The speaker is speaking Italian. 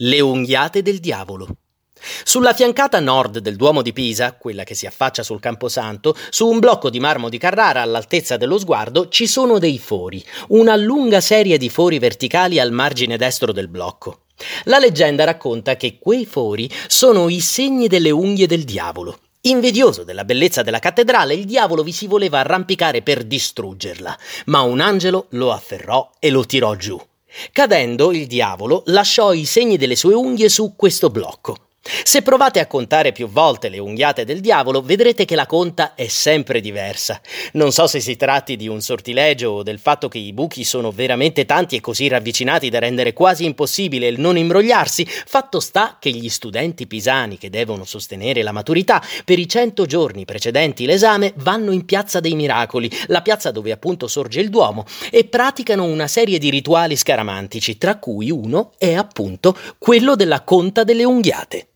Le unghiate del diavolo. Sulla fiancata nord del Duomo di Pisa, quella che si affaccia sul Camposanto, su un blocco di marmo di Carrara all'altezza dello sguardo ci sono dei fori, una lunga serie di fori verticali al margine destro del blocco. La leggenda racconta che quei fori sono i segni delle unghie del diavolo. Invidioso della bellezza della cattedrale, il diavolo vi si voleva arrampicare per distruggerla, ma un angelo lo afferrò e lo tirò giù. Cadendo, il diavolo lasciò i segni delle sue unghie su questo blocco. Se provate a contare più volte le unghiate del diavolo, vedrete che la conta è sempre diversa. Non so se si tratti di un sortilegio o del fatto che i buchi sono veramente tanti e così ravvicinati da rendere quasi impossibile il non imbrogliarsi. Fatto sta che gli studenti pisani che devono sostenere la maturità per i cento giorni precedenti l'esame vanno in Piazza dei Miracoli, la piazza dove appunto sorge il Duomo, e praticano una serie di rituali scaramantici, tra cui uno è appunto quello della conta delle unghiate.